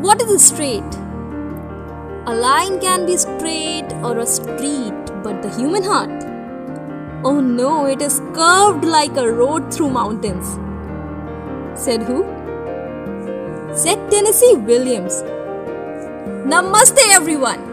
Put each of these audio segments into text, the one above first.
What is a straight? A line can be straight or a street, but the human heart? Oh no, it is curved like a road through mountains. Said who? Said Tennessee Williams. नमस्ते everyone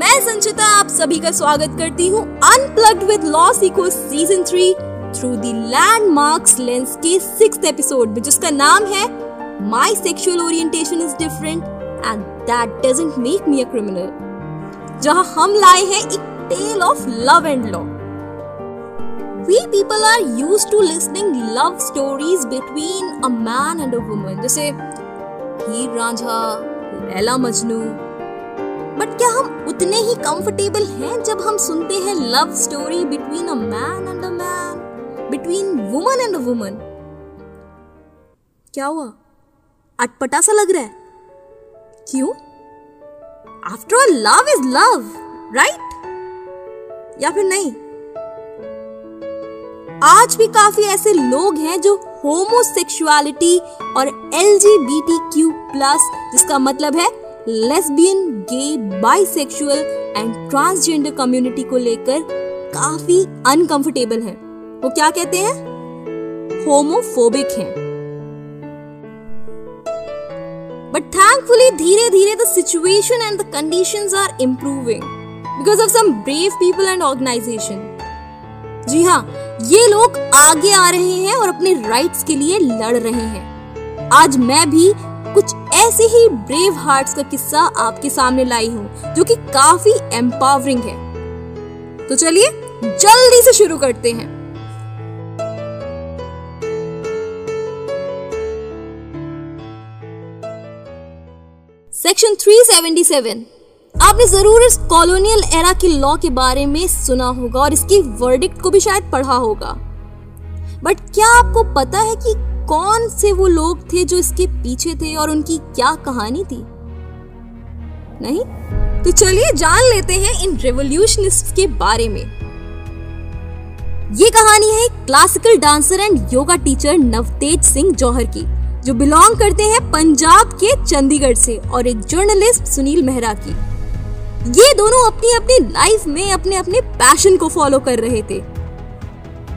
मैं संचिता आप सभी का स्वागत करती हूँ unplugged with LawSikho season three through the landmarks lens के six episode में जिसका नाम है my sexual orientation is different and that doesn't make me a criminal जहाँ हम लाए हैं एक tale of love and law We people are used to listening love stories between a man and a woman. जैसे Heer Ranjha Laila Majnu. But क्या हम उतने ही comfortable हैं जब हम सुनते हैं love story between a man and a man between woman and a woman क्या हुआ? अटपटा सा लग रहा है। क्यों? After all love is love right या फिर नहीं? आज भी काफ़ी ऐसे लोग हैं जो होमोसेक्सुअलिटी और एल प्लस जिसका मतलब है lesbian gay bisexual and transgender community को लेकर काफ़ी अनकंफर्टेबल हैं। वो क्या कहते हैं? होमोफोबिक हैं। बट थैंकफुली धीरे धीरे the situation and the conditions are improving because of some brave people and organisation जी हाँ ये लोग आगे आ रहे हैं और अपने राइट्स के लिए लड़ रहे हैं। आज मैं भी कुछ ऐसे ही ब्रेव हार्ट्स का किस्सा आपके सामने लाई हूँ, जो कि काफ़ी एम्पावरिंग है। तो चलिए, जल्दी से शुरू करते हैं। सेक्शन 377 आपने ज़रूर इस कॉलोनियल एरा के लॉ के बारे में सुना होगा और इसकी वर्डिक्ट को भी शायद पढ़ा होगा। बट क्या आपको पता है कि कौन से वो लोग थे जो इसके पीछे थे और उनकी क्या कहानी थी? नहीं? तो चलिए जान लेते हैं इन रेवोल्यूशनिस्ट के बारे में। ये कहानी है classical dancer and yoga teacher Navtej Singh Johar की। जो बिलोंग करते हैं पंजाब के चंडीगढ़ से और एक जर्नलिस्ट सुनील मेहरा की। ये दोनों अपनी अपनी लाइफ में अपने अपने पैशन को फॉलो कर रहे थे।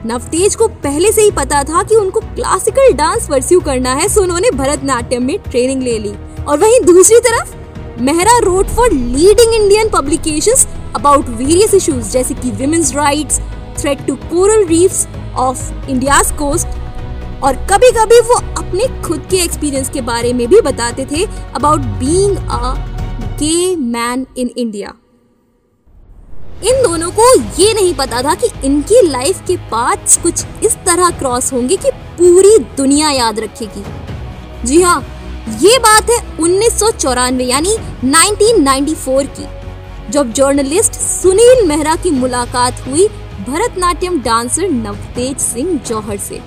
नवतेज को पहले से ही पता था कि उनको क्लासिकल डांस परस्यू करना है सो उन्होंने भरतनाट्यम में ट्रेनिंग ले ली। और वहीं दूसरी तरफ़, Mehra wrote for leading Indian publications about various issues जैसे कि women's rights threat to coral reefs of India's coast और कभी कभी वो अपने खुद के एक्सपीरियंस के बारे में भी बताते थे about being a gay man in India इन दोनों को ये नहीं पता था कि इनकी लाइफ के पार्ट्स कुछ इस तरह क्रॉस होंगे कि पूरी दुनिया याद रखेगी। जी हाँ ये बात है उन्नीस सौ चौरानवे यानी 1994 की, जब जर्नलिस्ट सुनील मेहरा की मुलाकात हुई भरतनाट्यम डांसर नवतेज सिंह जौहर से।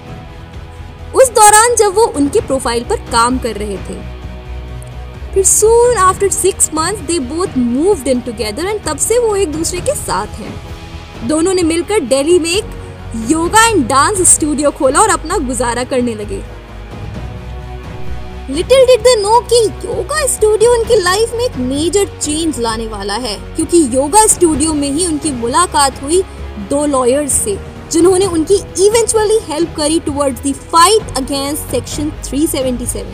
उस दौरान जब वो उनके प्रोफ़ाइल पर काम कर रहे थे। फिर soon after six month they both moved in together and तब से वो एक दूसरे के साथ हैं। दोनों ने मिलकर दिल्ली में एक योगा एंड डांस स्टूडियो खोला और अपना गुजारा करने लगे। लिटिल डिड दे नो कि योगा स्टूडियो उनकी लाइफ में एक मेजर चेंज लाने वाला है, क्योंकि योगा स्टूडियो में ही उनकी मुलाकात हुई दो लॉयर्स से। जिन्होंने उनकी इवेंचुअली हेल्प करी towards the fight against section 377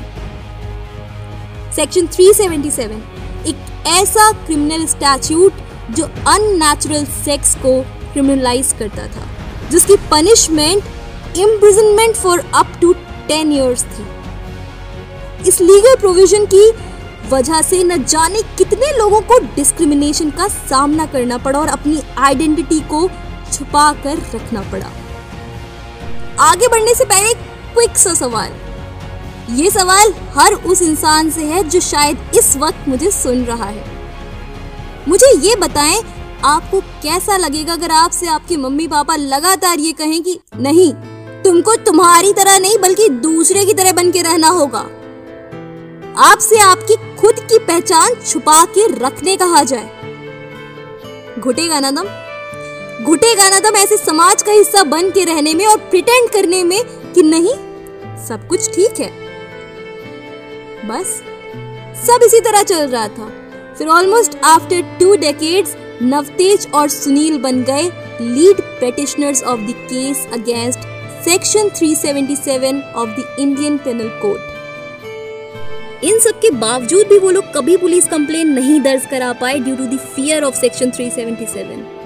section 377 एक ऐसा क्रिमिनल स्टैट्यूट जो अननेचुरल सेक्स को क्रिमिनलाइज करता था, जिसकी punishment imprisonment for up to ten years थी। इस लीगल प्रोविज़न की वजह से न जाने कितने लोगों को डिस्क्रिमिनेशन का सामना करना पड़ा और अपनी आइडेंटिटी को छुपा कर रखना पड़ा। आगे बढ़ने से पहले क्विक सा सवाल। ये सवाल हर उस इंसान से है जो शायद इस वक्त मुझे सुन रहा है। मुझे ये बताएँ, आपको कैसा लगेगा अगर आपसे आपके मम्मी पापा लगातार ये कहें कि, नहीं, तुमको तुम्हारी तरह नहीं बल्कि दूसरे की तरह बन के रहना होगा। आपसे आपकी खुद की पहचान छुपा के रखने कहा जाए। घुटेगा ना दम? घुटेगा ना दम ऐसे समाज का हिस्सा बन के रहने में और प्रिटेंड करने में कि नहीं, सब कुछ ठीक है। बस, सब इसी तरह चल रहा था। फिर almost after two decades Navtej और सुनील बन गए lead petitioners of the case against section 377 of the Indian penal code इन सब के बावजूद भी वो लोग कभी पुलिस कंप्लेन नहीं दर्ज करा पाए due to the fear of section 377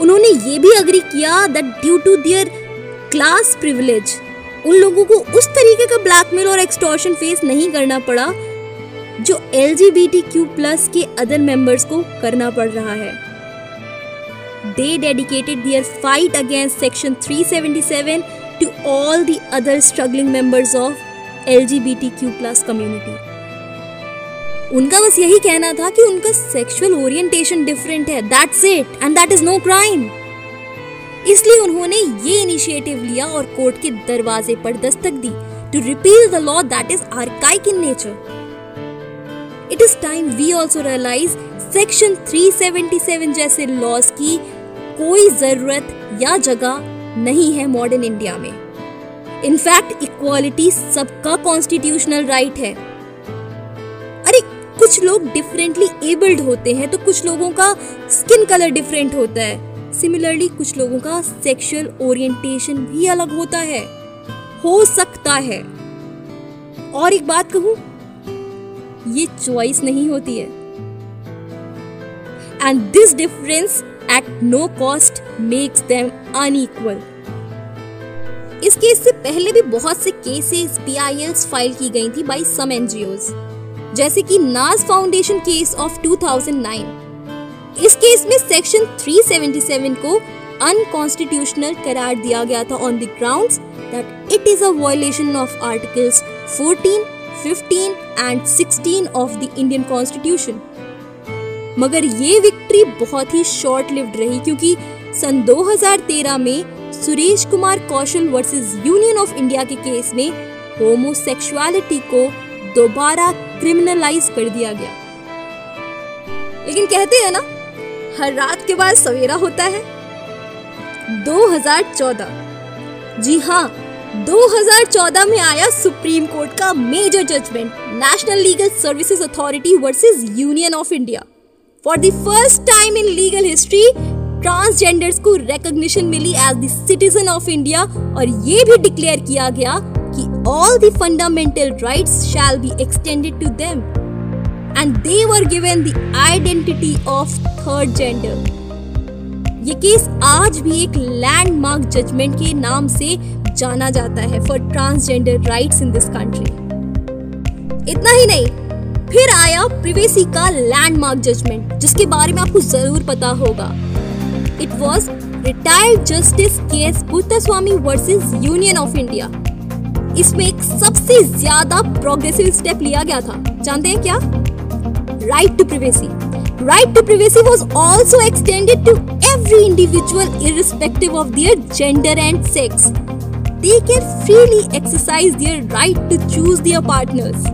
उन्होंने ये भी अग्री किया that due to their class privilege उन लोगों को उस तरीके का ब्लैकमेल और एक्सटॉर्शन फेस नहीं करना पड़ा, जो एलजीबीटीक्यू प्लस के अदर मेंबर्स को करना पड़ रहा है। They dedicated their fight against section 377 to all the other struggling members of L plus community उनका बस यही कहना था कि उनका सेक्सुअल ओरिएंटेशन डिफरेंट है। That's it and that is no crime इसलिए उन्होंने ये इनिशिएटिव लिया और कोर्ट के दरवाजे पर दस्तक दी। To repeal the law that is archaic in nature it is time we also realise section 377 जैसे लॉज की कोई ज़रूरत या जगह नहीं है मॉडर्न इंडिया में। इनफैक्ट इक्वालिटी सबका कॉन्स्टिट्यूशनल राइट है। कुछ लोग डिफरेंटली एबल्ड होते हैं तो कुछ लोगों का स्किन कलर डिफरेंट होता है। सिमिलरली कुछ लोगों का सेक्सुअल ओरिएंटेशन भी अलग होता है। हो सकता है। और एक बात कहूँ, ये चॉइस नहीं होती है। And this difference at no cost makes them unequal इस केस से पहले भी बहुत से केसेस पीआईएल्स फ़ाइल की गई थी बाय सम एनजीओज जैसे कि नाज फाउंडेशन केस ऑफ़ 2009 इस केस में सेक्शन 377 को अनकॉन्स्टिट्यूशनल करार दिया गया था on the grounds that it is a violation of articles 14 15 and 16 of the Indian constitution मगर ये विक्ट्री बहुत ही शॉर्ट लिव्ड रही क्योंकि सन 2013 में Suresh Kumar Kaushal versus union of India के केस में होमोसेक्सुअलिटी को दोबारा क्रिमिनलाइज कर दिया गया। लेकिन कहते हैं ना, हर रात के बाद सवेरा होता है। 2014 जी हाँ 2014 में आया सुप्रीम कोर्ट का major judgment national legal services authority versus union of India for the first time in legal history transgenders को recognition milli as the citizen of India और ये भी डिक्लेयर किया गया कि all the fundamental rights shall be extended to them and they were given the identity of third gender ये case आज भी एक लैंडमार्क जजमेंट के नाम से जाना जाता है for transgender rights in this country इतना ही नहीं, फिर आया प्रिवेसी का लैंडमार्क जजमेंट जिसके बारे में आपको ज़रूर पता होगा। It was retired justice K S Swamy versus union of India इसमें एक सबसे ज़्यादा प्रोग्रेसिव स्टेप लिया गया था। जानते हैं क्या? Right to privacy right to privacy was also extended to every individual irrespective of their gender and sex they can freely exercise their right to choose their partners.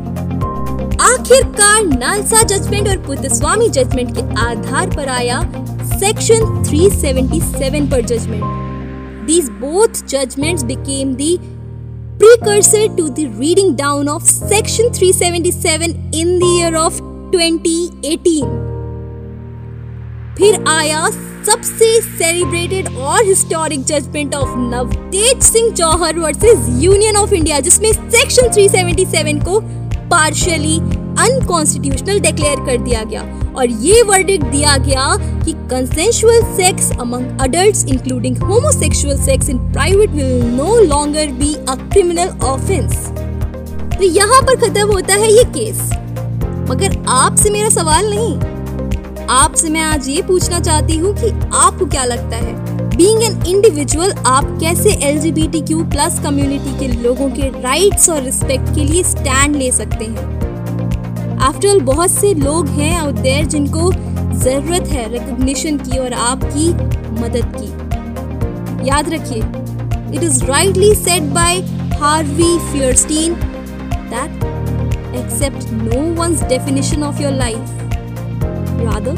आखिरकार नालसा जजमेंट और Puttaswamy judgement के आधार पर आया section 377 पर judgment These both judgments became the precursor to the reading down of section 377 in the year of 2018. फिर आया सबसे celebrated और historic judgment of Navtej Singh Johar versus union of India जिसमें सेक्शन 377 को पार्शियली अनकॉन्स्टिट्यूशनल डिक्लेयर कर दिया गया। और ये वर्डिक्ट दिया गया कि consensual sex among adults including homosexual sex in private will no longer be a criminal offence तो यहाँ पर खत्म होता है ये केस मगर आपसे मेरा सवाल नहीं। आपसे मैं आज ये पूछना चाहती हूँ कि आपको क्या लगता है बींग एन इंडिविजुअल आप कैसे एल प्लस कम्युनिटी के लोगों के राइट्स और रिस्पेक्ट के लिए स्टैंड ले सकते हैं? आफ्टर ऑल बहुत से लोग हैं आउट देयर जिनको ज़रूरत है रिकग्निशन की और आपकी मदद की। याद रखिए it is rightly set by Harvey Fierstein that accept no one's definition of your life, rather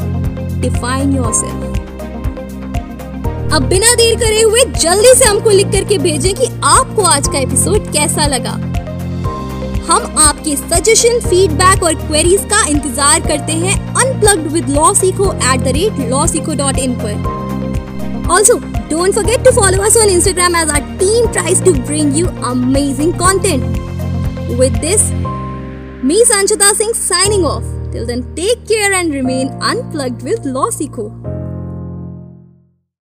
define yourself. अब बिना देर करे हुए जल्दी से हमको लिख करके भेजें कि आपको आज का एपिसोड कैसा लगा। हम आपके सजेशन फीडबैक और क्वेरीज का इंतज़ार करते हैं unplugged with law Sikho at the rate law Sikho dot in पर। Also don't forget to follow us on Instagram as our team tries to bring you amazing content with this me Sanchita Singh signing off till take care and remain remain unplugged with law